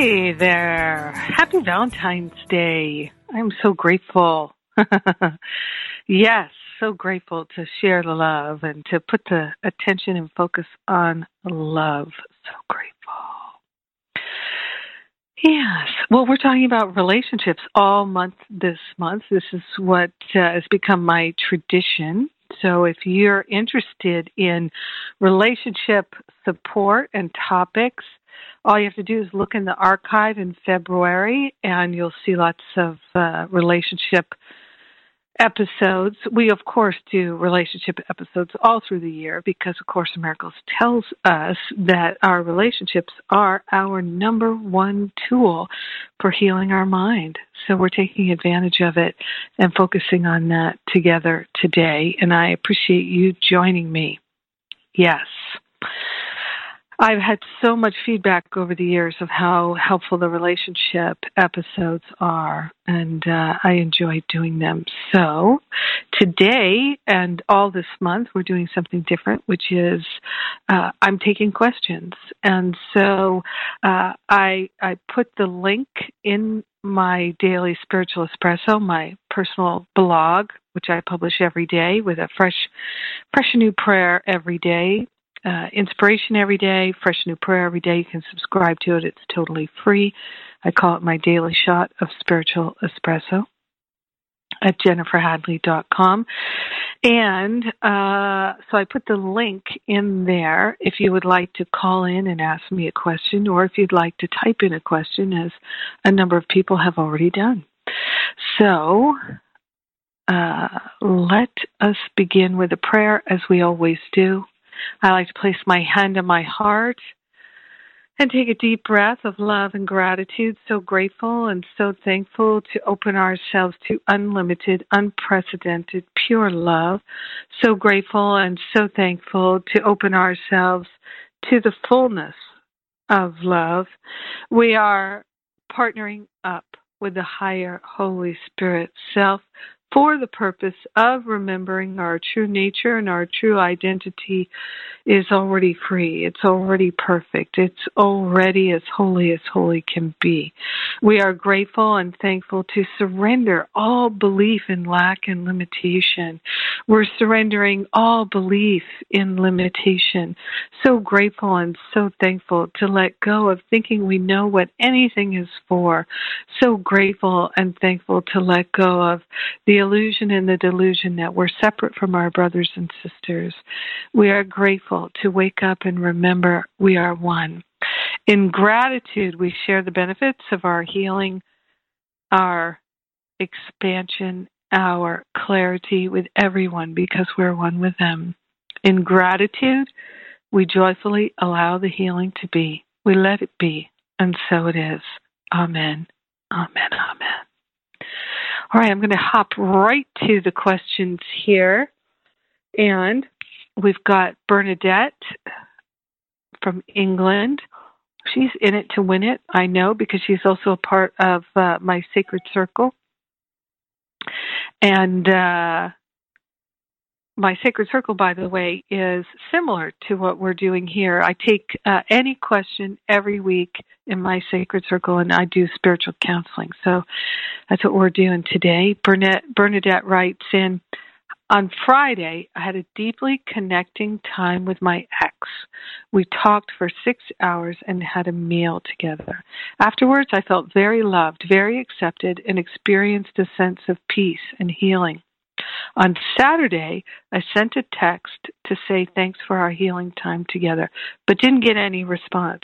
Hey there. Happy Valentine's Day. I'm so grateful. yes, so grateful to share the love and to put the attention and focus on love. So grateful. Yes. Well, we're talking about relationships all month this month. This is what uh, has become my tradition. So if you're interested in relationship support and topics, all you have to do is look in the archive in February and you'll see lots of uh, relationship episodes. We, of course, do relationship episodes all through the year because, of course, Miracles tells us that our relationships are our number one tool for healing our mind. So we're taking advantage of it and focusing on that together today. And I appreciate you joining me. Yes. I've had so much feedback over the years of how helpful the relationship episodes are, and uh, I enjoy doing them. So, today and all this month, we're doing something different, which is uh, I'm taking questions. And so, uh, I I put the link in my daily spiritual espresso, my personal blog, which I publish every day with a fresh, fresh new prayer every day uh, inspiration every day, fresh new prayer every day. You can subscribe to it. It's totally free. I call it my daily shot of spiritual espresso at jenniferhadley.com. And uh, so I put the link in there if you would like to call in and ask me a question, or if you'd like to type in a question, as a number of people have already done. So uh, let us begin with a prayer as we always do. I like to place my hand on my heart and take a deep breath of love and gratitude. So grateful and so thankful to open ourselves to unlimited, unprecedented, pure love. So grateful and so thankful to open ourselves to the fullness of love. We are partnering up with the higher Holy Spirit self for the purpose of remembering our true nature and our true identity is already free. It's already perfect. It's already as holy as holy can be. We are grateful and thankful to surrender all belief in lack and limitation. We're surrendering all belief in limitation. So grateful and so thankful to let go of thinking we know what anything is for. So grateful and thankful to let go of the illusion and the delusion that we're separate from our brothers and sisters. We are grateful to wake up and remember we are one. In gratitude, we share the benefits of our healing, our expansion, our clarity with everyone because we're one with them. In gratitude, we joyfully allow the healing to be. We let it be, and so it is. Amen. Amen. Amen. All right, I'm going to hop right to the questions here. And we've got Bernadette from England. She's in it to win it, I know, because she's also a part of uh, my sacred circle. And uh, my sacred circle, by the way, is similar to what we're doing here. I take uh, any question every week in my sacred circle, and I do spiritual counseling. So that's what we're doing today. Bernadette, Bernadette writes in on Friday, I had a deeply connecting time with my ex. We talked for six hours and had a meal together. Afterwards, I felt very loved, very accepted, and experienced a sense of peace and healing. On Saturday, I sent a text to say thanks for our healing time together, but didn't get any response.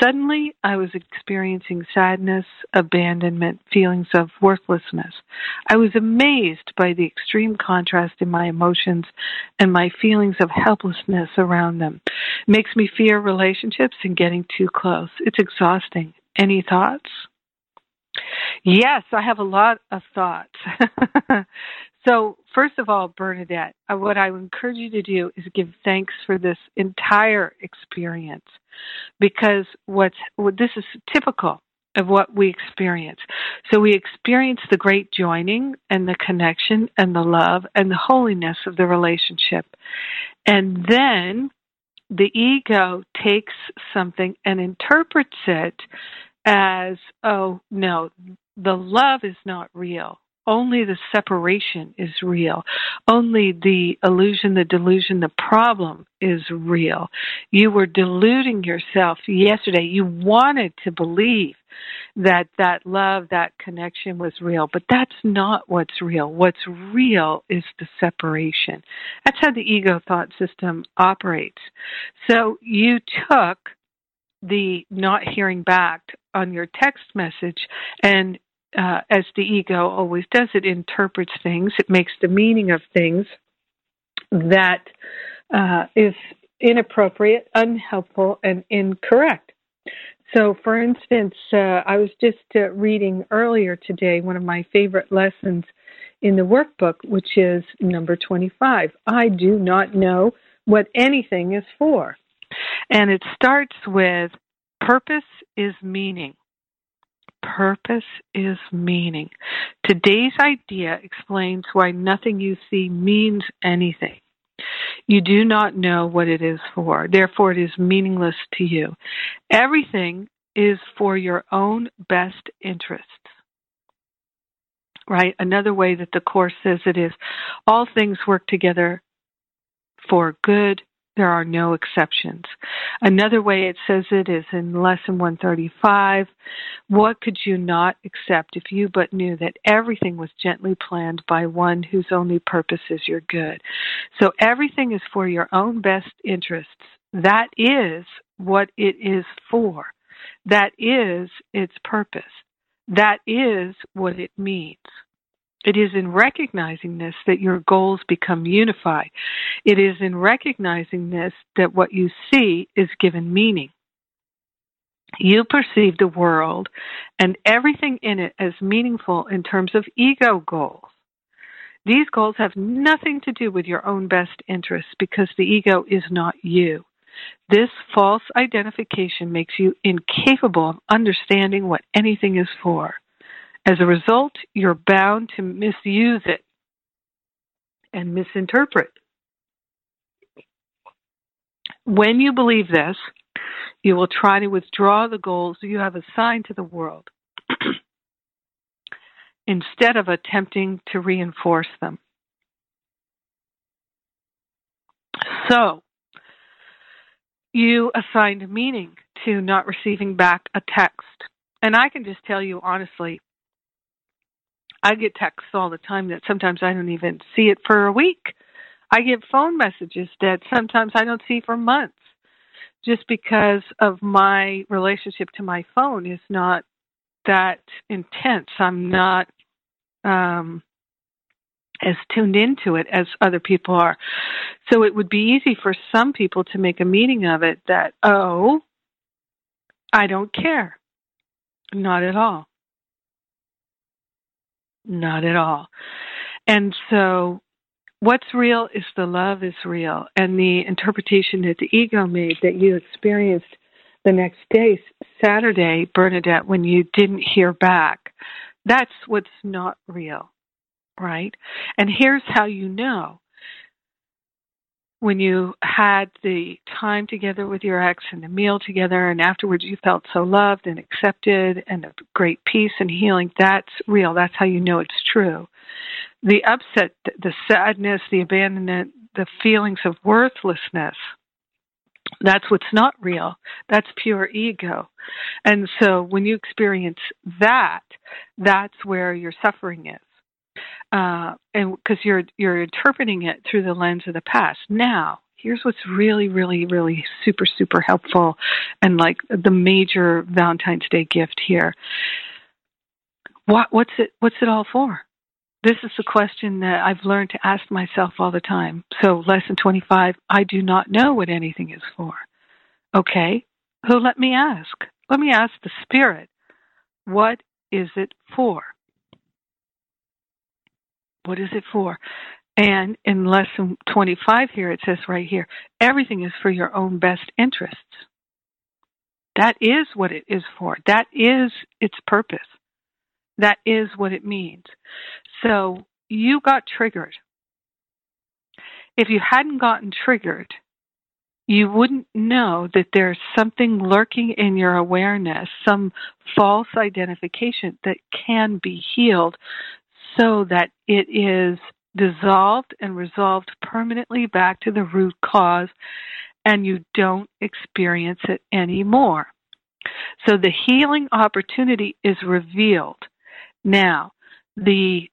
Suddenly, I was experiencing sadness, abandonment, feelings of worthlessness. I was amazed by the extreme contrast in my emotions and my feelings of helplessness around them. It makes me fear relationships and getting too close. It's exhausting. Any thoughts? Yes, I have a lot of thoughts. so, first of all, Bernadette, uh, what I would encourage you to do is give thanks for this entire experience because what's what this is typical of what we experience. So we experience the great joining and the connection and the love and the holiness of the relationship. And then the ego takes something and interprets it as, oh, no, the love is not real. Only the separation is real. Only the illusion, the delusion, the problem is real. You were deluding yourself yesterday. You wanted to believe that that love, that connection was real, but that's not what's real. What's real is the separation. That's how the ego thought system operates. So you took the not hearing back on your text message and uh, as the ego always does, it interprets things, it makes the meaning of things that uh, is inappropriate, unhelpful, and incorrect. So, for instance, uh, I was just uh, reading earlier today one of my favorite lessons in the workbook, which is number 25. I do not know what anything is for. And it starts with purpose is meaning. Purpose is meaning. Today's idea explains why nothing you see means anything. You do not know what it is for, therefore, it is meaningless to you. Everything is for your own best interests. Right? Another way that the Course says it is all things work together for good there are no exceptions. Another way it says it is in Lesson 135 What could you not accept if you but knew that everything was gently planned by one whose only purpose is your good? So everything is for your own best interests. That is what it is for. That is its purpose. That is what it means. It is in recognizing this that your goals become unified. It is in recognizing this that what you see is given meaning. You perceive the world and everything in it as meaningful in terms of ego goals. These goals have nothing to do with your own best interests because the ego is not you. This false identification makes you incapable of understanding what anything is for. As a result, you're bound to misuse it and misinterpret. When you believe this, you will try to withdraw the goals you have assigned to the world instead of attempting to reinforce them. So, you assigned meaning to not receiving back a text. And I can just tell you honestly, I get texts all the time that sometimes I don't even see it for a week. I get phone messages that sometimes I don't see for months just because of my relationship to my phone is not that intense. I'm not um, as tuned into it as other people are. So it would be easy for some people to make a meaning of it that, oh, I don't care. Not at all. Not at all. And so what's real is the love is real. And the interpretation that the ego made that you experienced the next day, Saturday, Bernadette, when you didn't hear back, that's what's not real, right? And here's how you know when you had the time together with your ex and the meal together and afterwards you felt so loved and accepted and a great peace and healing that's real. That's how you know it's true. The upset the sadness the abandonment the feelings of worthlessness that's what's not real. That's pure ego. And so when you experience that that's where your suffering is uh, and because you're you're interpreting it through the lens of the past. Now, here's what's really, really, really super, super helpful, and like the major Valentine's Day gift here. What what's it what's it all for? This is the question that I've learned to ask myself all the time. So, lesson 25 I do not know what anything is for. Okay, who let me ask? Let me ask the Spirit, what is it for? What is it for? And in lesson 25 here, it says right here, everything is for your own best interests. That is what it is for. That is its purpose. That is what it means. So you got triggered. If you hadn't gotten triggered, you wouldn't know that there's something lurking in your awareness, some false identification that can be healed so that it is dissolved and resolved permanently back to the root cause and you don't experience it anymore. So the healing opportunity is revealed. Now, the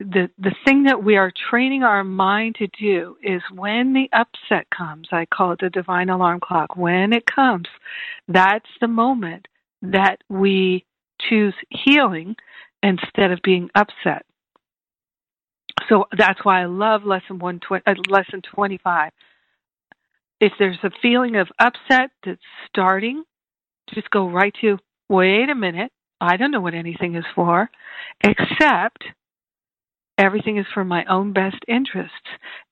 the the thing that we are training our mind to do is when the upset comes, I call it the divine alarm clock. When it comes, that's the moment that we choose healing instead of being upset. So that's why I love lesson one uh, lesson 25. If there's a feeling of upset that's starting, just go right to wait a minute. I don't know what anything is for, except everything is for my own best interests.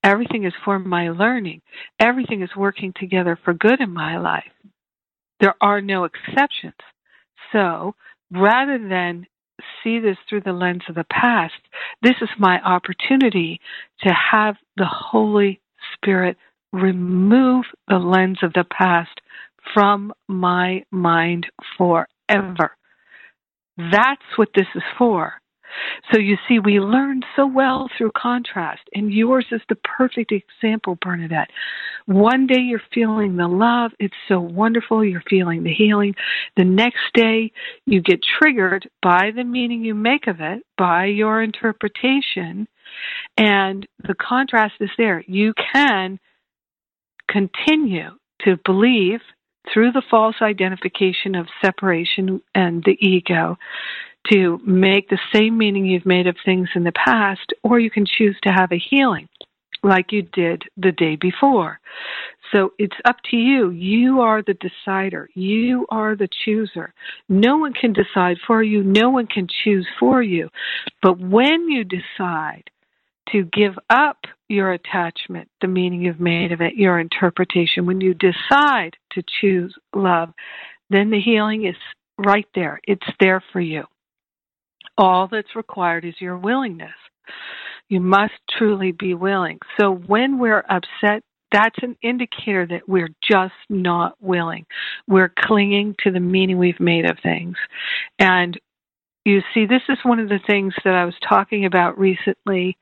Everything is for my learning. Everything is working together for good in my life. There are no exceptions. So rather than see this through the lens of the past, this is my opportunity to have the Holy Spirit remove the lens of the past from my mind forever. That's what this is for. So you see, we learn so well through contrast, and yours is the perfect example, Bernadette. One day you're feeling the love, it's so wonderful, you're feeling the healing. The next day you get triggered by the meaning you make of it, by your interpretation, and the contrast is there. You can continue to believe through the false identification of separation and the ego to make the same meaning you've made of things in the past, or you can choose to have a healing like you did the day before. So it's up to you. You are the decider. You are the chooser. No one can decide for you. No one can choose for you. But when you decide to give up your attachment, the meaning you've made of it, your interpretation, when you decide to choose love, then the healing is right there. It's there for you. All that's required is your willingness. You must truly be willing. So when we're upset, that's an indicator that we're just not willing. We're clinging to the meaning we've made of things. And you see, this is one of the things that I was talking about recently,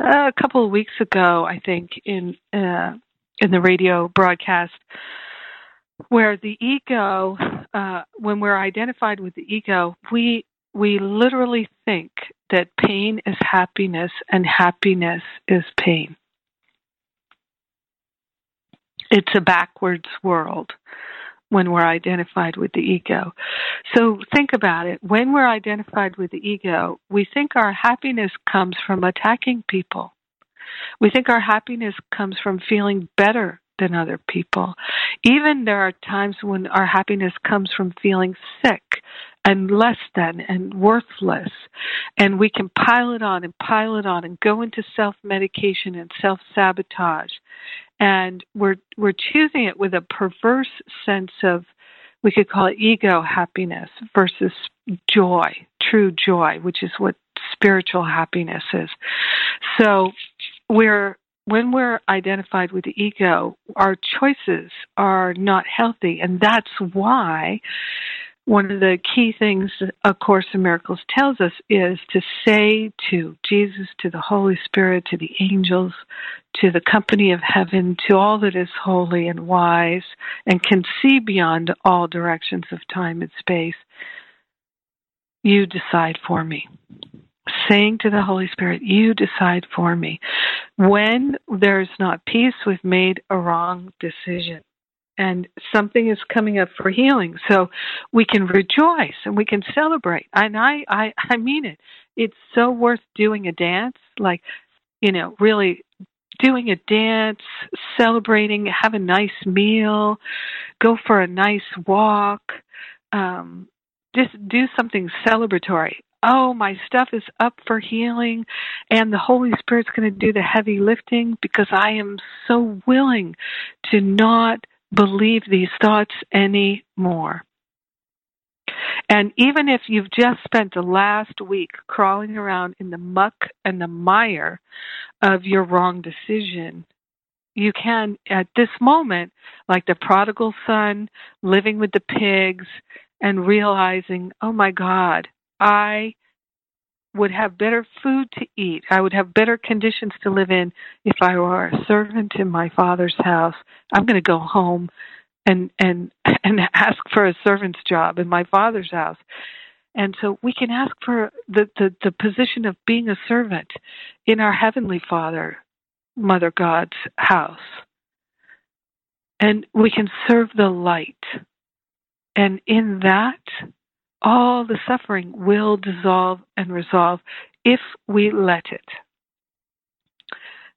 uh, a couple of weeks ago, I think, in uh, in the radio broadcast, where the ego, uh, when we're identified with the ego, we we literally think that pain is happiness and happiness is pain. It's a backwards world when we're identified with the ego. So think about it. When we're identified with the ego, we think our happiness comes from attacking people. We think our happiness comes from feeling better than other people. Even there are times when our happiness comes from feeling sick and less than and worthless. And we can pile it on and pile it on and go into self medication and self sabotage. And we're we're choosing it with a perverse sense of we could call it ego happiness versus joy, true joy, which is what spiritual happiness is. So we're when we're identified with the ego, our choices are not healthy. And that's why one of the key things A Course in Miracles tells us is to say to Jesus, to the Holy Spirit, to the angels, to the company of heaven, to all that is holy and wise and can see beyond all directions of time and space, you decide for me saying to the Holy Spirit, You decide for me. When there's not peace, we've made a wrong decision. And something is coming up for healing. So we can rejoice and we can celebrate. And I, I, I mean it. It's so worth doing a dance, like, you know, really doing a dance, celebrating, have a nice meal, go for a nice walk, um, just do something celebratory. oh, my stuff is up for healing and the Holy Spirit's going to do the heavy lifting because I am so willing to not believe these thoughts anymore. And even if you've just spent the last week crawling around in the muck and the mire of your wrong decision, you can, at this moment, like the prodigal son living with the pigs and realizing, oh my God, I would have better food to eat. I would have better conditions to live in if I were a servant in my father's house. I'm going to go home and and and ask for a servant's job in my father's house. And so we can ask for the, the, the position of being a servant in our Heavenly Father, Mother God's house. And we can serve the light. And in that, all the suffering will dissolve and resolve if we let it.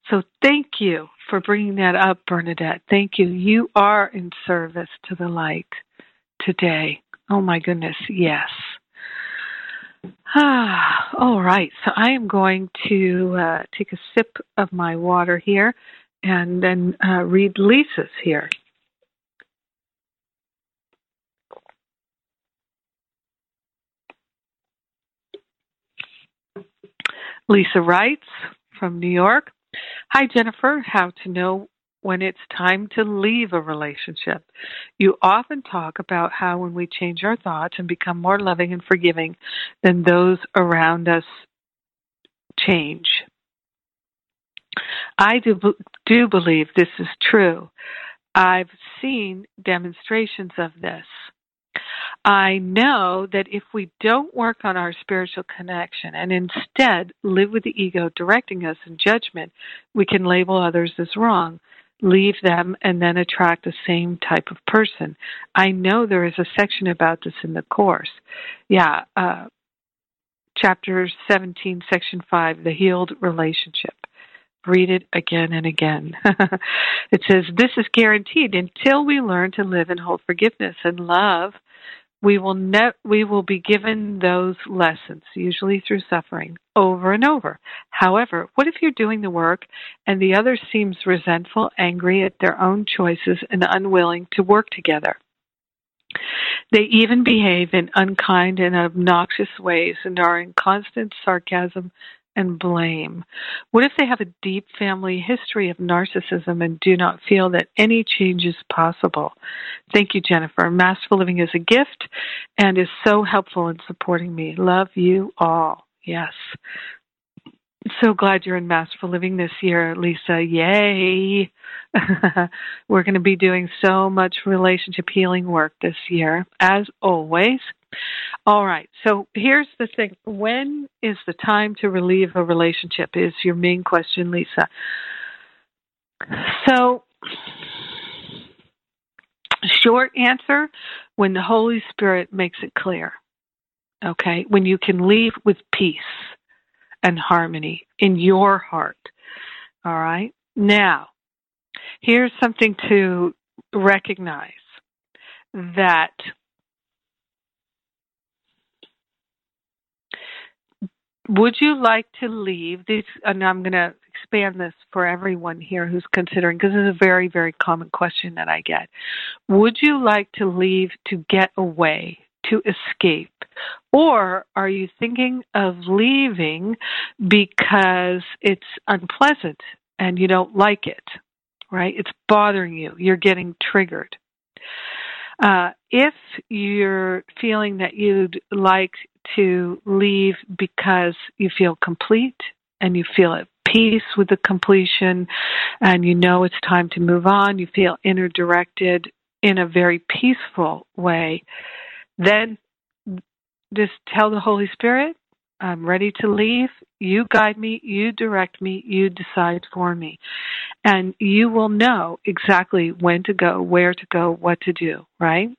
So thank you for bringing that up, Bernadette. Thank you. You are in service to the light today. Oh my goodness, yes. Ah, all right. So I am going to uh, take a sip of my water here and then uh, read Lisa's here. Lisa writes from New York Hi, Jennifer. How to know when it's time to leave a relationship. You often talk about how when we change our thoughts and become more loving and forgiving, then those around us change. I do, do believe this is true. I've seen demonstrations of this. I know that if we don't work on our spiritual connection and instead live with the ego directing us in judgment, we can label others as wrong, leave them, and then attract the same type of person. I know there is a section about this in the Course. Yeah, uh, chapter 17, section 5, The Healed Relationship read it again and again. it says, This is guaranteed until we learn to live and hold forgiveness and love we will we will be given those lessons usually through suffering over and over. However what if you're doing the work and the other seems resentful angry at their own choices and unwilling to work together? They even behave in unkind and obnoxious ways and are in constant sarcasm and blame? What if they have a deep family history of narcissism and do not feel that any change is possible? Thank you, Jennifer. Masterful Living is a gift and is so helpful in supporting me. Love you all. Yes. So glad you're in Masterful Living this year, Lisa. Yay! We're going to be doing so much relationship healing work this year, as always. All right. So here's the thing. When is the time to relieve a relationship? Is your main question, Lisa. So, short answer when the Holy Spirit makes it clear. Okay. When you can leave with peace and harmony in your heart. All right. Now, here's something to recognize that would you like to leave this and i'm going to expand this for everyone here who's considering because this is a very very common question that i get. Would you like to leave to get away to escape? Or are you thinking of leaving because it's unpleasant and you don't like it right? It's bothering you. You're getting triggered. Uh, if you're feeling that you'd like to leave because you feel complete and you feel at peace with the completion and you know it's time to move on, you feel inner directed in a very peaceful way, then just tell the Holy Spirit, I'm ready to leave. You guide me, you direct me, you decide for me. And you will know exactly when to go, where to go, what to do, right?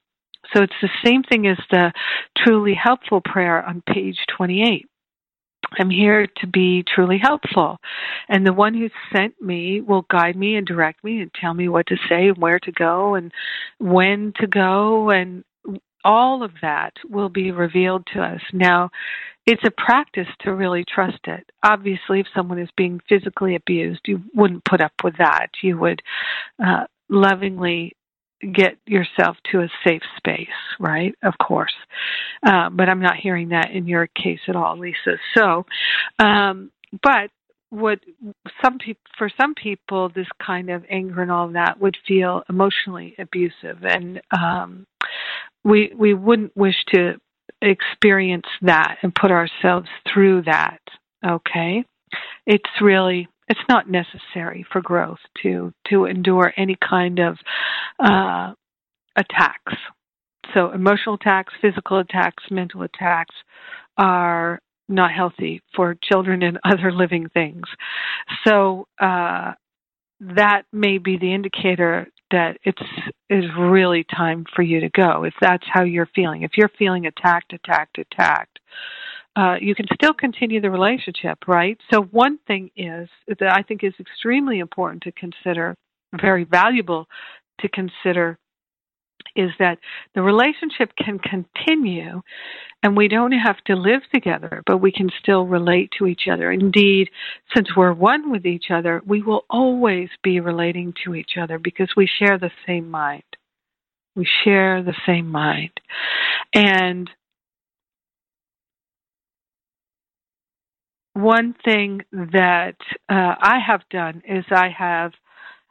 So it's the same thing as the truly helpful prayer on page 28. I'm here to be truly helpful. And the one who sent me will guide me and direct me and tell me what to say and where to go and when to go and all of that will be revealed to us. Now, it's a practice to really trust it. Obviously, if someone is being physically abused, you wouldn't put up with that. You would uh, lovingly get yourself to a safe space, right? Of course. Uh, but I'm not hearing that in your case at all, Lisa. So, um, but what some people for some people this kind of anger and all of that would feel emotionally abusive and um we we wouldn't wish to experience that and put ourselves through that okay it's really it's not necessary for growth to to endure any kind of uh attacks so emotional attacks physical attacks mental attacks are not healthy for children and other living things. So uh, that may be the indicator that it's is really time for you to go. If that's how you're feeling, if you're feeling attacked, attacked, attacked, uh, you can still continue the relationship, right? So one thing is that I think is extremely important to consider, very valuable to consider is that the relationship can continue and we don't have to live together, but we can still relate to each other. Indeed, since we're one with each other, we will always be relating to each other because we share the same mind. We share the same mind. And one thing that uh, I have done is I have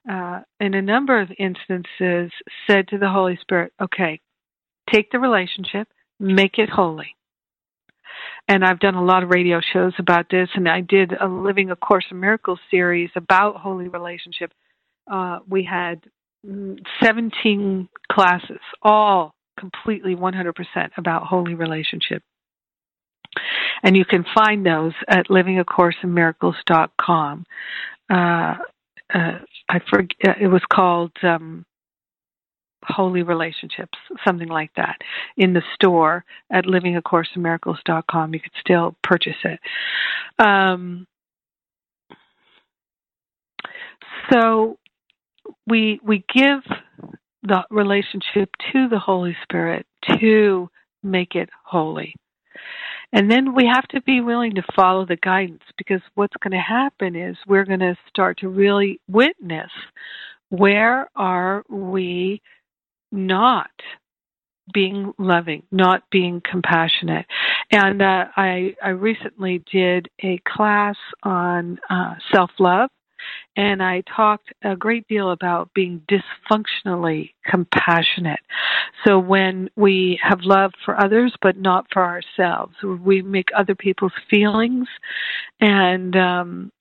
uh, in a number of instances, said to the Holy Spirit, okay, take the relationship, make it holy. And I've done a lot of radio shows about this, and I did a Living a Course in Miracles series about holy relationship. Uh, we had 17 classes, all completely 100% about holy relationship. And you can find those at livingacourseinmiracles.com. Uh, uh, I forget it was called um, Holy Relationships, something like that, in the store at livingacourseinmiracles.com. You could still purchase it. Um, so we we give the relationship to the Holy Spirit to make it holy. And then we have to be willing to follow the guidance because what's going to happen is we're going to start to really witness where are we not being loving, not being compassionate. And uh, I, I recently did a class on uh, self love and I talked a great deal about being dysfunctionally compassionate. So when we have love for others but not for ourselves, we make other people's feelings and um,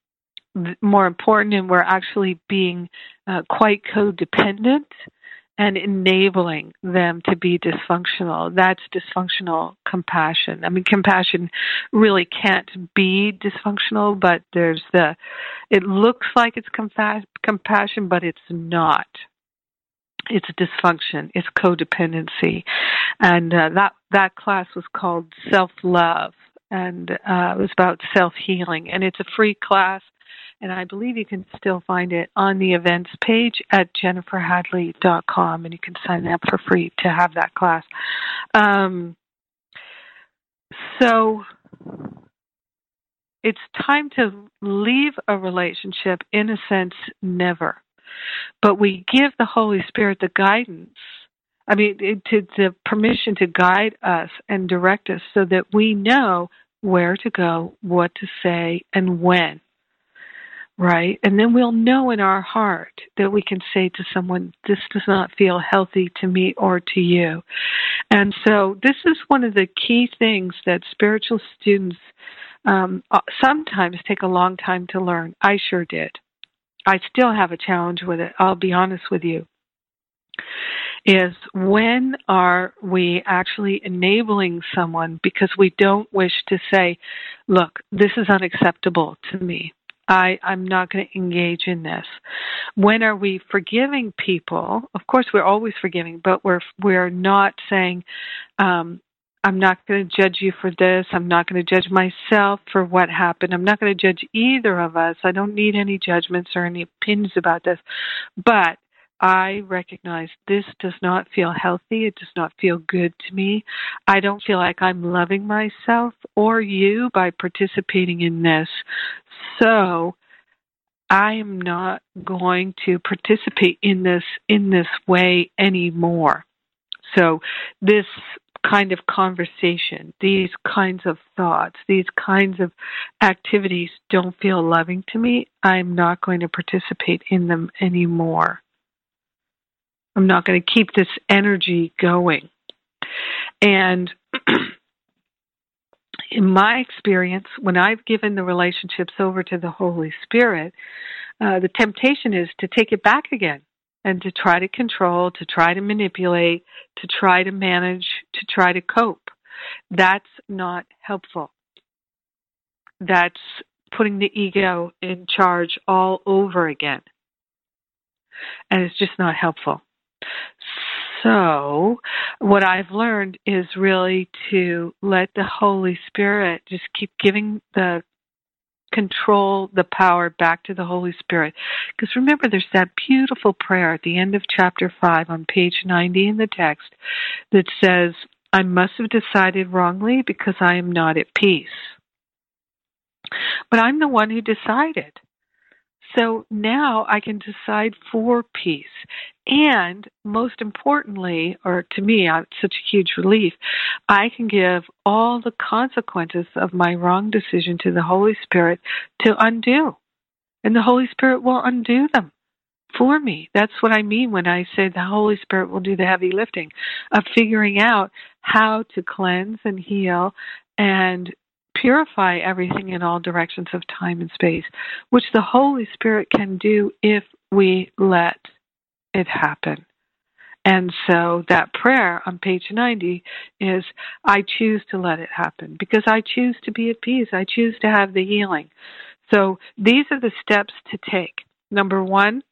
more important, and we're actually being uh, quite codependent and enabling them to be dysfunctional. That's dysfunctional compassion. I mean, compassion really can't be dysfunctional, but there's the, it looks like it's compa- compassion, but it's not. It's dysfunction. It's codependency, and uh, that that class was called self love, and uh, it was about self healing. And it's a free class and I believe you can still find it on the events page at jenniferhadley.com, and you can sign up for free to have that class. Um, so it's time to leave a relationship, in a sense, never. But we give the Holy Spirit the guidance. I mean, to the permission to guide us and direct us so that we know where to go, what to say, and when right? And then we'll know in our heart that we can say to someone, this does not feel healthy to me or to you. And so this is one of the key things that spiritual students um, uh, sometimes take a long time to learn. I sure did. I still have a challenge with it, I'll be honest with you. Is when are we actually enabling someone because we don't wish to say, look, this is unacceptable to me I, I'm not going to engage in this. When are we forgiving people? Of course, we're always forgiving, but we're we're not saying, um, "I'm not going to judge you for this. I'm not going to judge myself for what happened. I'm not going to judge either of us. I don't need any judgments or any opinions about this." But I recognize this does not feel healthy. It does not feel good to me. I don't feel like I'm loving myself or you by participating in this. So I am not going to participate in this in this way anymore. So this kind of conversation, these kinds of thoughts, these kinds of activities don't feel loving to me. I'm not going to participate in them anymore. I'm not going to keep this energy going. And in my experience, when I've given the relationships over to the Holy Spirit, uh, the temptation is to take it back again and to try to control, to try to manipulate, to try to manage, to try to cope. That's not helpful. That's putting the ego in charge all over again. And it's just not helpful. So, what I've learned is really to let the Holy Spirit just keep giving the control, the power back to the Holy Spirit. Because remember, there's that beautiful prayer at the end of chapter 5 on page 90 in the text that says, I must have decided wrongly because I am not at peace. But I'm the one who decided. So now I can decide for peace. And most importantly, or to me, uh, it's such a huge relief, I can give all the consequences of my wrong decision to the Holy Spirit to undo. And the Holy Spirit will undo them for me. That's what I mean when I say the Holy Spirit will do the heavy lifting of figuring out how to cleanse and heal and purify everything in all directions of time and space, which the Holy Spirit can do if we let it happen. And so that prayer on page 90 is I choose to let it happen because I choose to be at peace. I choose to have the healing. So these are the steps to take. Number one,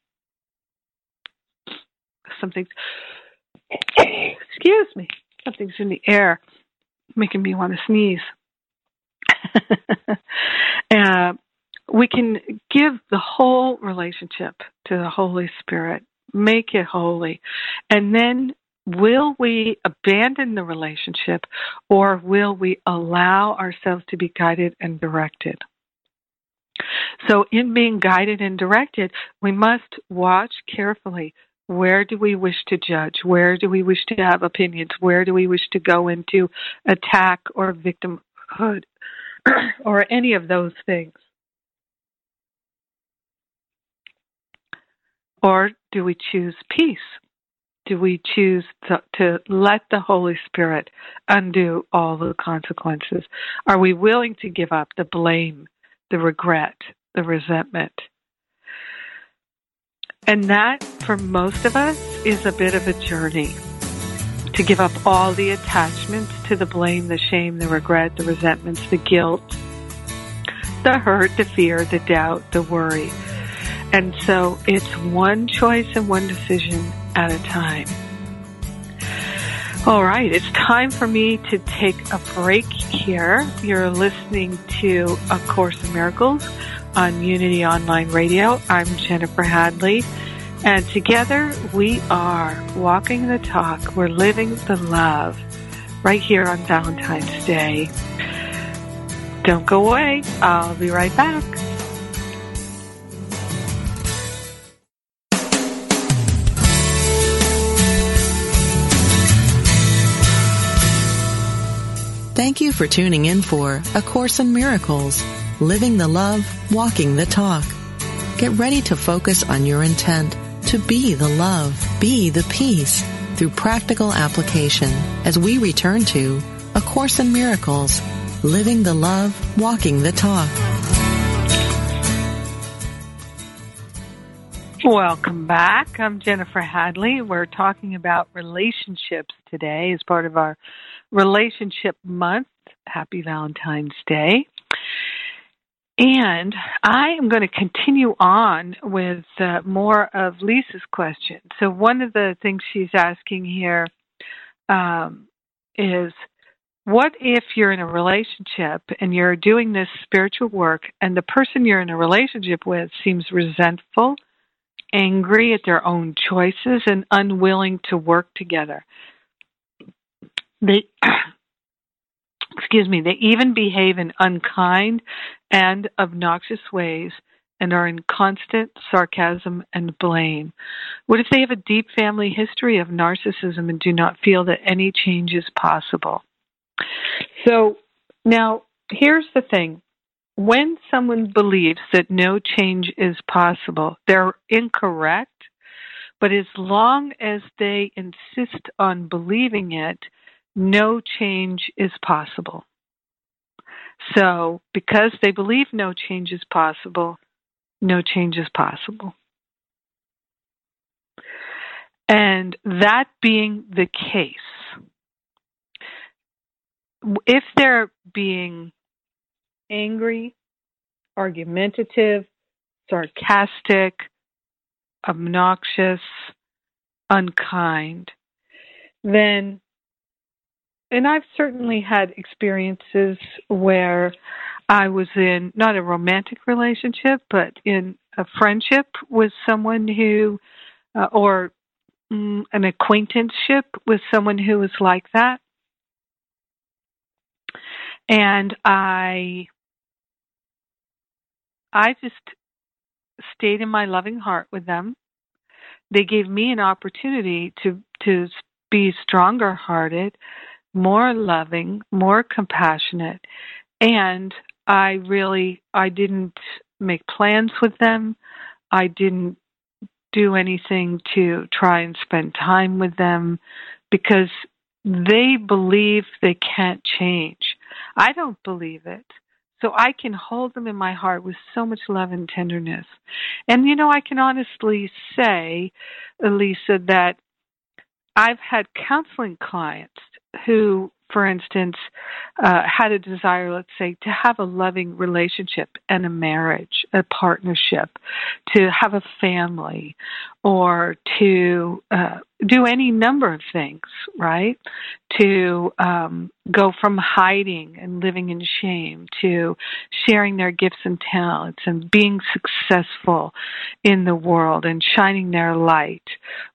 something's, excuse me, something's in the air making me want to sneeze. uh, we can give the whole relationship to the Holy Spirit, make it holy, and then will we abandon the relationship or will we allow ourselves to be guided and directed? So, in being guided and directed, we must watch carefully. Where do we wish to judge? Where do we wish to have opinions? Where do we wish to go into attack or victimhood? or any of those things? Or do we choose peace? Do we choose to, to, let the Holy Spirit undo all the consequences? Are we willing to give up the blame, the regret, the resentment? And that, for most of us, is a bit of a journey to give up all the attachments to the blame, the shame, the regret, the resentments, the guilt, the hurt, the fear, the doubt, the worry. And so it's one choice and one decision at a time. All right, it's time for me to take a break here. You're listening to A Course in Miracles on Unity Online Radio. I'm Jennifer Hadley. And together we are walking the talk. We're living the love right here on Valentine's Day. Don't go away. I'll be right back. Thank you for tuning in for A Course in Miracles, Living the Love, Walking the Talk. Get ready to focus on your intent to be the love, be the peace through practical application as we return to A Course in Miracles, living the love, walking the talk. Welcome back. I'm Jennifer Hadley. We're talking about relationships today as part of our relationship month. Happy Valentine's Day. And I am going to continue on with uh, more of Lisa's question. So, one of the things she's asking here um, is what if you're in a relationship and you're doing this spiritual work and the person you're in a relationship with seems resentful, angry at their own choices and unwilling to work together. They excuse me, they even behave in unkind and obnoxious ways and are in constant sarcasm and blame? What if they have a deep family history of narcissism and do not feel that any change is possible? So now here's the thing. When someone believes that no change is possible, they're incorrect. But as long as they insist on believing it, no change is possible. So, because they believe no change is possible, no change is possible. And that being the case, if they're being angry, argumentative, sarcastic, obnoxious, unkind, then, and I've certainly had experiences where I was in not a romantic relationship, but in a friendship with someone who, uh, or mm, an acquaintanceship with someone who was like that. And I, I just stayed in my loving heart with them. They gave me an opportunity to to be stronger hearted, more loving, more compassionate, and I really I didn't make plans with them. I didn't do anything to try and spend time with them because they believe they can't change. I don't believe it. So I can hold them in my heart with so much love and tenderness. And you know, I can honestly say, Elisa, that I've had counseling clients who for instance, uh, had a desire, let's say, to have a loving relationship and a marriage, a partnership, to have a family, or to uh, do any number of things, right? To um, go from hiding and living in shame to sharing their gifts and talents and being successful in the world and shining their light,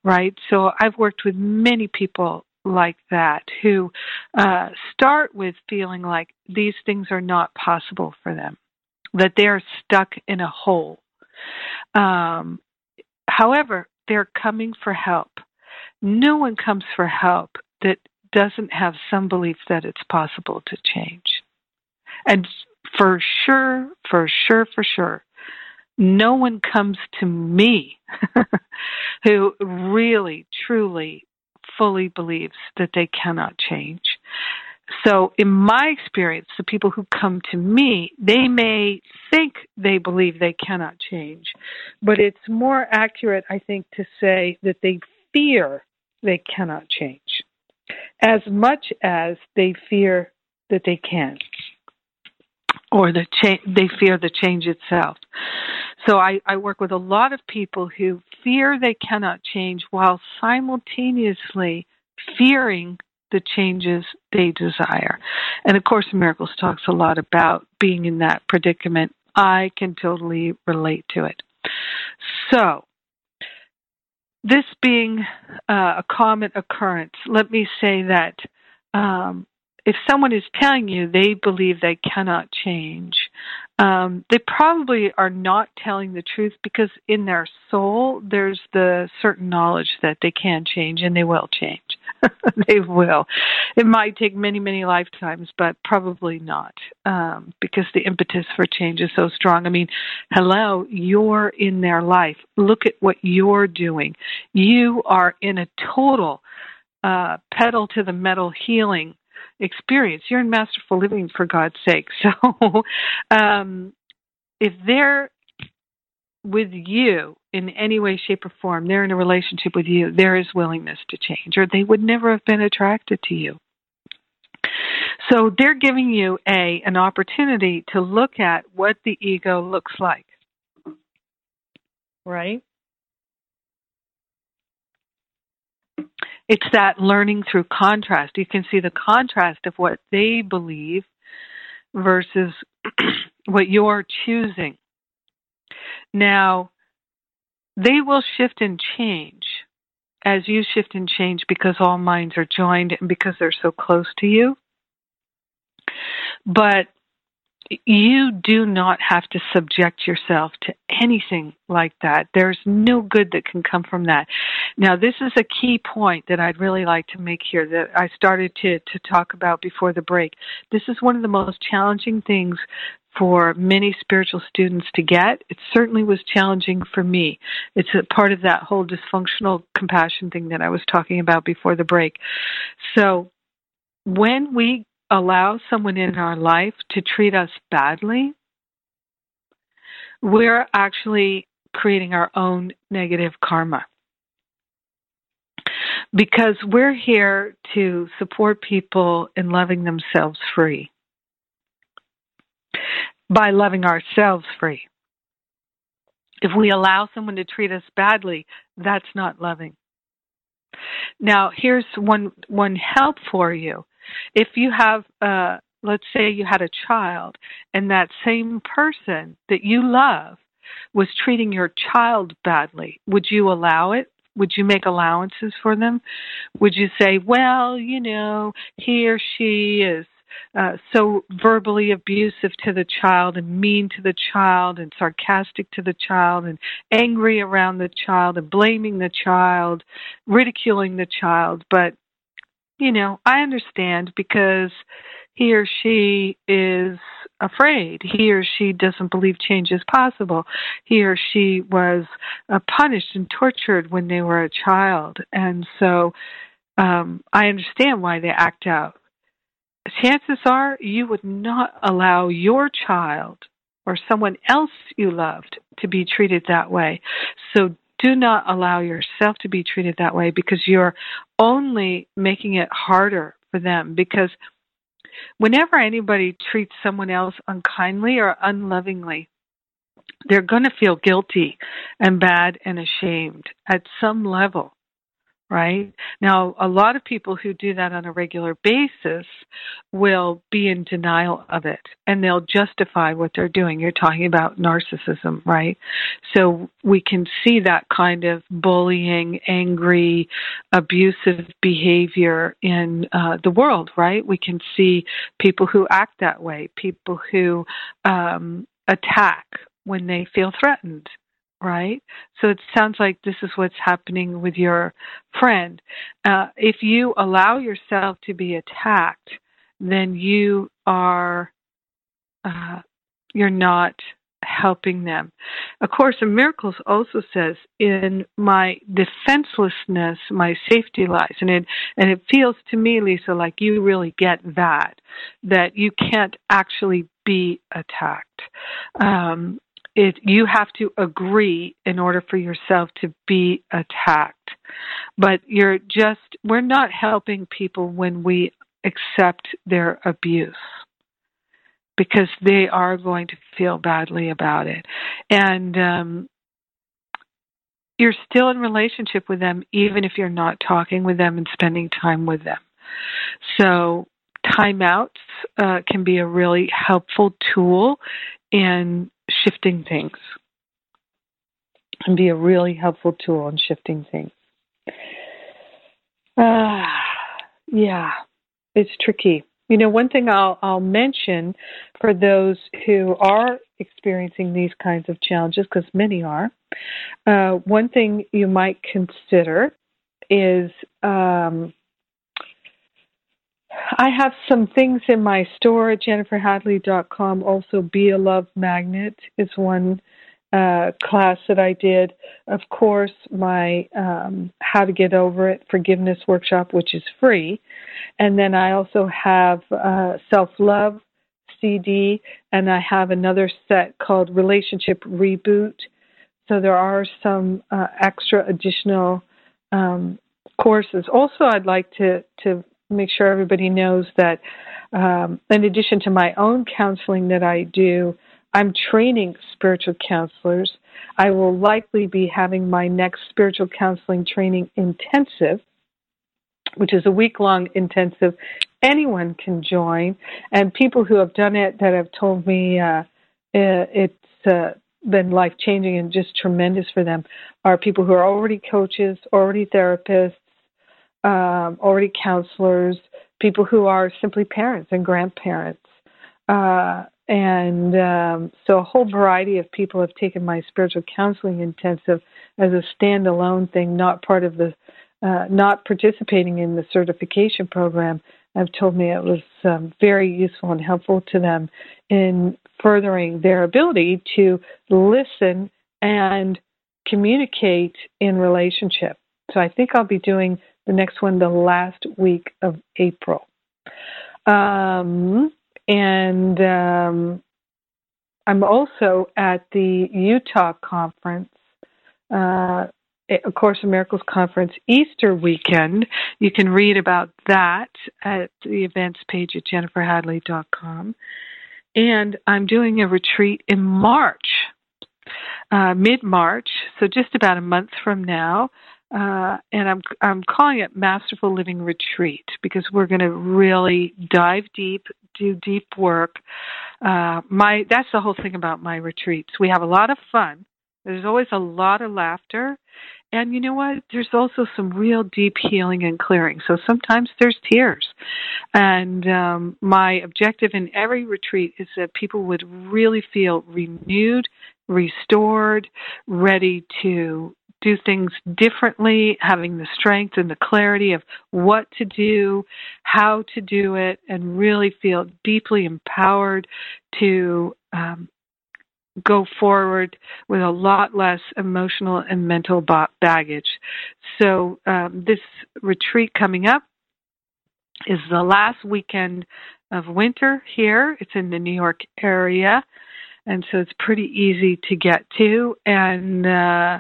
right? So I've worked with many people like that who uh, start with feeling like these things are not possible for them, that they're stuck in a hole. Um, however, they're coming for help. No one comes for help that doesn't have some belief that it's possible to change. And for sure, for sure, for sure, no one comes to me who really, truly fully believes that they cannot change. So, in my experience, the people who come to me, they may think they believe they cannot change, but it's more accurate, I think, to say that they fear they cannot change as much as they fear that they can or the cha- they fear the change itself. So I, I work with a lot of people who fear they cannot change while simultaneously fearing the changes they desire. And of course, Miracles talks a lot about being in that predicament. I can totally relate to it. So, this being uh, a common occurrence, let me say that um, if someone is telling you they believe they cannot change, um, they probably are not telling the truth because in their soul there's the certain knowledge that they can change and they will change. they will. It might take many, many lifetimes, but probably not um, because the impetus for change is so strong. I mean, hello, you're in their life. Look at what you're doing. You are in a total uh, pedal to the metal healing experience. You're in masterful living for God's sake. So um, if they're with you in any way, shape, or form, they're in a relationship with you, there is willingness to change, or they would never have been attracted to you. So they're giving you a an opportunity to look at what the ego looks like. Right? It's that learning through contrast. You can see the contrast of what they believe versus what you're choosing. Now, they will shift and change as you shift and change because all minds are joined and because they're so close to you. But you do not have to subject yourself to anything like that. There's no good that can come from that. Now, this is a key point that I'd really like to make here that I started to, to talk about before the break. This is one of the most challenging things for many spiritual students to get. It certainly was challenging for me. It's a part of that whole dysfunctional compassion thing that I was talking about before the break. So, when we allow someone in our life to treat us badly, we're actually creating our own negative karma. Because we're here to support people in loving themselves free by loving ourselves free. If we allow someone to treat us badly, that's not loving. Now, here's one one help for you. If you have, uh, let's say, you had a child, and that same person that you love was treating your child badly, would you allow it? Would you make allowances for them? Would you say, well, you know, he or she is uh, so verbally abusive to the child and mean to the child and sarcastic to the child and angry around the child and blaming the child, ridiculing the child. But, you know, I understand because he or she is afraid. He or she doesn't believe change is possible. He or she was uh, punished and tortured when they were a child. And so um, I understand why they act out chances are you would not allow your child or someone else you loved to be treated that way. So do not allow yourself to be treated that way because you're only making it harder for them. Because whenever anybody treats someone else unkindly or unlovingly, they're going to feel guilty and bad and ashamed at some level right? Now, a lot of people who do that on a regular basis will be in denial of it and they'll justify what they're doing. You're talking about narcissism, right? So we can see that kind of bullying, angry, abusive behavior in uh, the world, right? We can see people who act that way, people who um, attack when they feel threatened right? So it sounds like this is what's happening with your friend. Uh, if you allow yourself to be attacked, then you are uh, you're not helping them. A Course in Miracles also says, "In my defenselessness, my safety lies," and it and it feels to me, Lisa, like you really get that that you can't actually be attacked. Um, it you have to agree in order for yourself to be attacked. But you're just we're not helping people when we accept their abuse because they are going to feel badly about it. And um you're still in relationship with them even if you're not talking with them and spending time with them. So timeouts uh, can be a really helpful tool in shifting things and be a really helpful tool in shifting things. Uh, yeah, it's tricky. You know, one thing I'll, I'll mention for those who are experiencing these kinds of challenges, because many are, uh, one thing you might consider is um, I have some things in my store at jenniferhadley.com. Also, Be a Love Magnet is one uh, class that I did. Of course, my um, How to Get Over It Forgiveness Workshop, which is free. And then I also have uh, Self Love CD, and I have another set called Relationship Reboot. So there are some uh, extra additional um, courses. Also, I'd like to, to make sure everybody knows that um, in addition to my own counseling that I do, I'm training spiritual counselors. I will likely be having my next spiritual counseling training intensive, which is a week long intensive. Anyone can join, and people who have done it that have told me uh, it's uh, been life changing and just tremendous for them are people who are already coaches, already therapists, um, already counselors, people who are simply parents and grandparents. Uh, and um, so a whole variety of people have taken my spiritual counseling intensive as a standalone thing, not part of the, uh, not participating in the certification program. Have told me it was um, very useful and helpful to them in furthering their ability to listen and communicate in relationship. So I think I'll be doing the next one the last week of April. Um, and um, I'm also at the Utah conference, uh, A Course in Miracles conference Easter weekend. You can read about that at the events page at jenniferhadley.com. And I'm doing a retreat in March, uh, mid March, so just about a month from now uh, and I'm I'm calling it Masterful Living Retreat because we're going to really dive deep, do deep work. Uh, my that's the whole thing about my retreats. We have a lot of fun. There's always a lot of laughter, and you know what? There's also some real deep healing and clearing. So sometimes there's tears. And um, my objective in every retreat is that people would really feel renewed, restored, ready to do things differently, having the strength and the clarity of what to do, how to do it, and really feel deeply empowered to um, go forward with a lot less emotional and mental baggage. So, um, this retreat coming up is the last weekend of winter here. It's in the New York area, and so it's pretty easy to get to. And uh,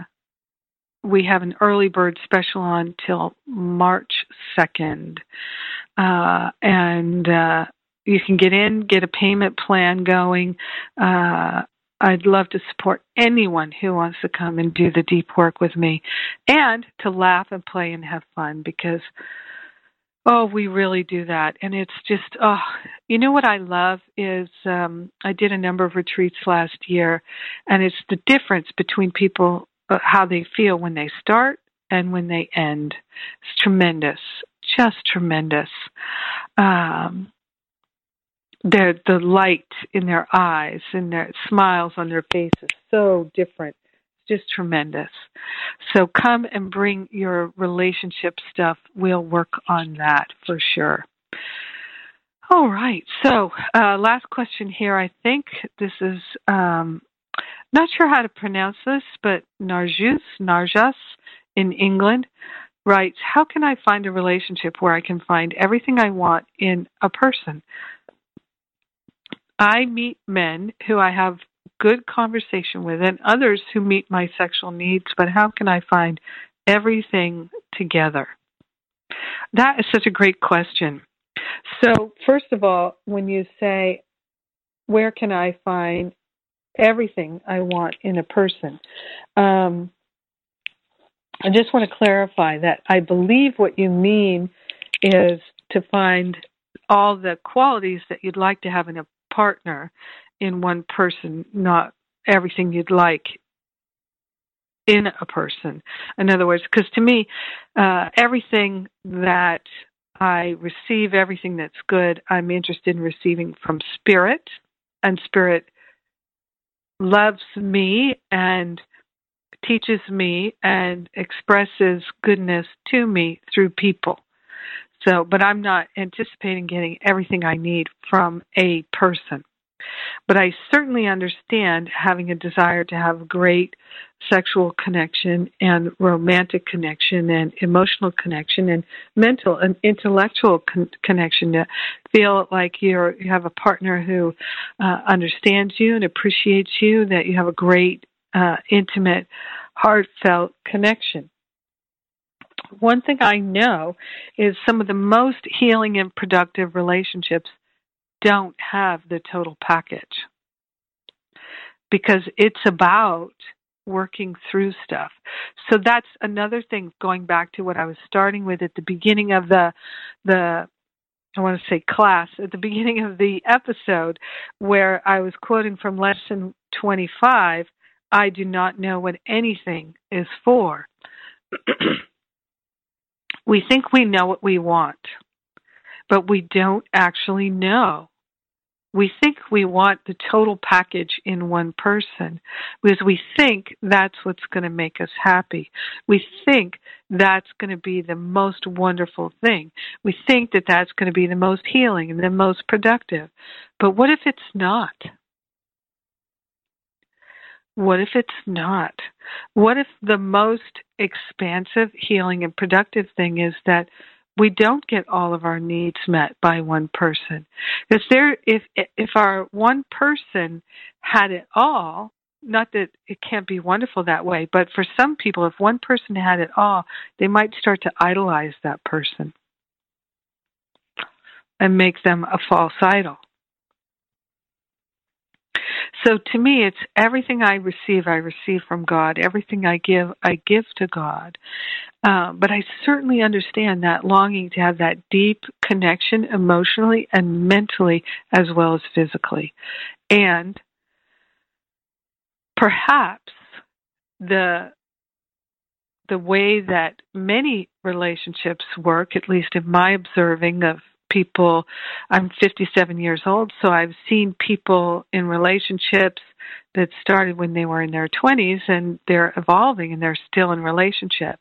we have an early bird special on till March 2nd. Uh, and uh, you can get in, get a payment plan going. Uh, I'd love to support anyone who wants to come and do the deep work with me and to laugh and play and have fun because oh we really do that and it's just oh you know what i love is um i did a number of retreats last year and it's the difference between people how they feel when they start and when they end. It's tremendous, just tremendous. Um, the the light in their eyes and their smiles on their faces so different. It's just tremendous. So come and bring your relationship stuff. We'll work on that for sure. All right. So, uh, last question here. I think this is um, not sure how to pronounce this, but Narjus, Narjas in England writes, How can I find a relationship where I can find everything I want in a person? I meet men who I have good conversation with and others who meet my sexual needs, but how can I find everything together? That is such a great question. So, first of all, when you say, Where can I find everything I want in a person. Um, I just want to clarify that I believe what you mean is to find all the qualities that you'd like to have in a partner in one person, not everything you'd like in a person. In other words, because to me, uh, everything that I receive, everything that's good, I'm interested in receiving from spirit, and spirit loves me and teaches me and expresses goodness to me through people. So, but I'm not anticipating getting everything I need from a person. But I certainly understand having a desire to have great sexual connection and romantic connection and emotional connection and mental and intellectual con- connection to feel like you're you have a partner who uh, understands you and appreciates you that you have a great uh, intimate heartfelt connection. One thing I know is some of the most healing and productive relationships don't have the total package because it's about working through stuff. So that's another thing going back to what I was starting with at the beginning of the the I want to say class at the beginning of the episode where I was quoting from lesson 25 I do not know what anything is for. we think we know what we want, but we don't actually know we think we want the total package in one person because we think that's what's going to make us happy. We think that's going to be the most wonderful thing. We think that that's going to be the most healing and the most productive. But what if it's not? What if it's not? What if the most expansive, healing, and productive thing is that we don't get all of our needs met by one person. Because there, if if our one person had it all, not that it can't be wonderful that way, but for some people, if one person had it all, they might start to idolize that person and make them a false idol. So to me, it's everything I receive, I receive from God. Everything I give, I give to God. Uh, but I certainly understand that longing to have that deep connection emotionally and mentally as well as physically. And perhaps the the way that many relationships work, at least in my observing of people. I'm 57 years old, so I've seen people in relationships that started when they were in their 20s and they're evolving and they're still in relationship.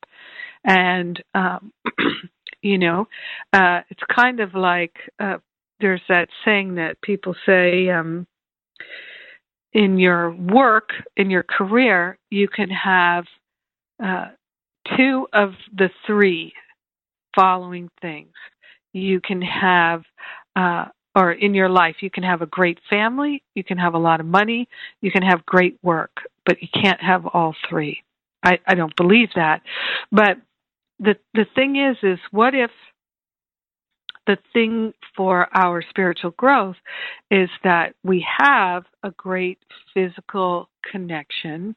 And, um, you know, uh, it's kind of like uh, there's that saying that people say, um, in your work, in your career, you can have uh, two of the three following things you can have uh, or in your life you can have a great family you can have a lot of money you can have great work but you can't have all three. I i don't believe that. But the the thing is is what if the thing for our spiritual growth is that we have a great physical connection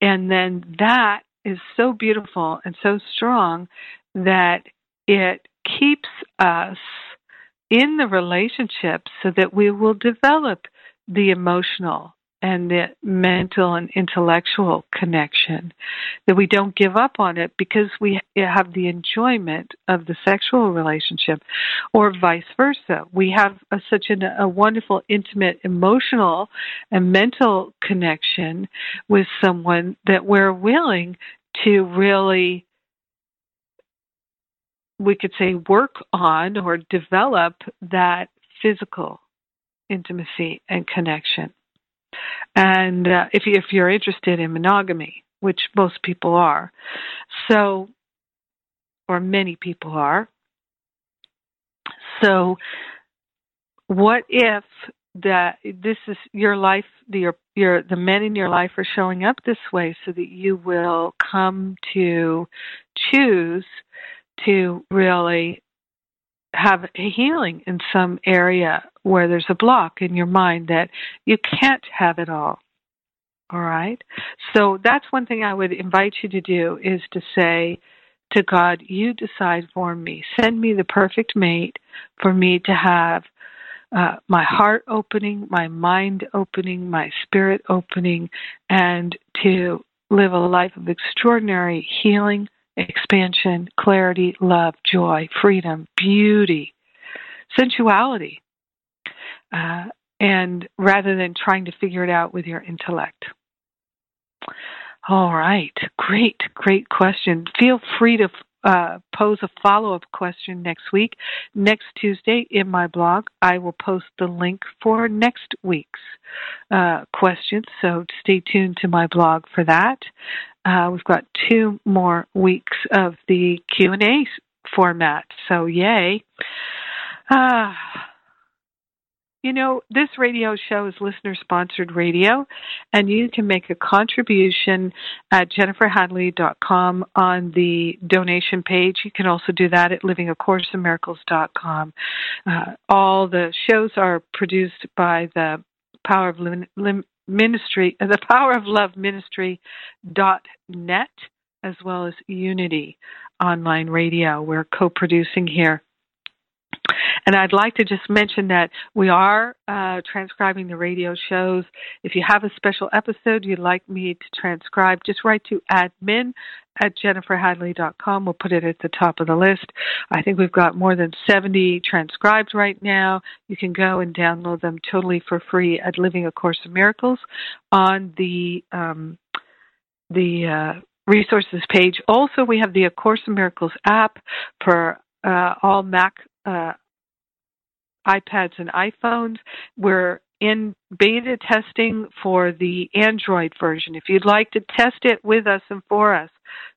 and then that is so beautiful and so strong that it keeps us in the relationship so that we will develop the emotional and the mental and intellectual connection that we don't give up on it because we have the enjoyment of the sexual relationship or vice versa. We have a, such an, a wonderful intimate emotional and mental connection with someone that we're willing to really we could say work on or develop that physical intimacy and connection. And uh, if, you, if you're interested in monogamy, which most people are, so, or many people are, so what if that this is your life the your, your the men in your life are showing up this way so that you will come to choose to really have a healing in some area where there's a block in your mind that you can't have it all. All right? So that's one thing I would invite you to do is to say to God, you decide for me. Send me the perfect mate for me to have uh, my heart opening, my mind opening, my spirit opening, and to live a life of extraordinary healing, expansion, clarity, love, joy, freedom, beauty, sensuality, uh, and rather than trying to figure it out with your intellect. All right, great, great question. Feel free to uh, pose a follow up question next week. Next Tuesday in my blog, I will post the link for next week's uh, questions. So stay tuned to my blog for that. Uh, we've got two more weeks of the Q and A format. So yay! Uh, you know, this radio show is listener sponsored radio, and you can make a contribution at jenniferhadley.com on the donation page. You can also do that at livingacourseofmiracles.com. Uh, all the shows are produced by the Power of Lim- Lim- Ministry, uh, the Power of Love Ministry dot net, as well as Unity online radio. We're co-producing here. And I'd like to just mention that we are uh, transcribing the radio shows. If you have a special episode you'd like me to transcribe, just write to admin at jenniferhadley.com. We'll put it at the top of the list. I think we've got more than 70 transcribed right now. You can go and download them totally for free at Living A Course in Miracles on the um, the uh, resources page. Also, we have the A Course in Miracles app for uh, all Mac uh, iPads and iPhones. We're in beta testing for the Android version. If you'd like to test it with us and for us,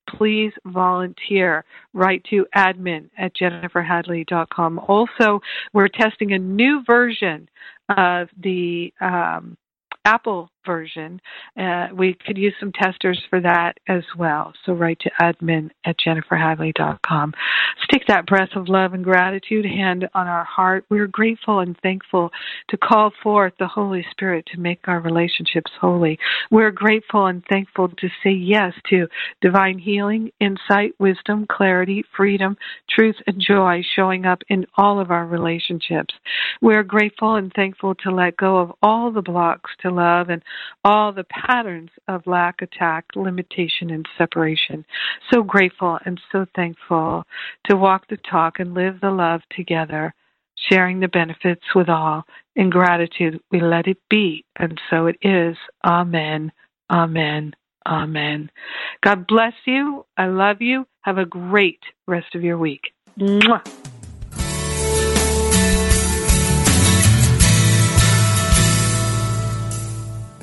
please volunteer. Write to admin at jenniferhadley.com. Also, we're testing a new version of the um, Apple version. Uh, we could use some testers for that as well. So write to admin at jenniferhadley.com. Take that breath of love and gratitude, hand on our heart. We're grateful and thankful to call forth the Holy Spirit to make our relationships holy. We're grateful and thankful to say yes to divine healing, insight, wisdom, clarity, freedom, truth, and joy showing up in all of our relationships. We're grateful and thankful to let go of all the blocks to love and all the patterns of lack, attack, limitation, and separation. So grateful and so thankful to walk the talk and live the love together, sharing the benefits with all. In gratitude, we let it be, and so it is. Amen. Amen. Amen. God bless you. I love you. Have a great rest of your week. Mwah.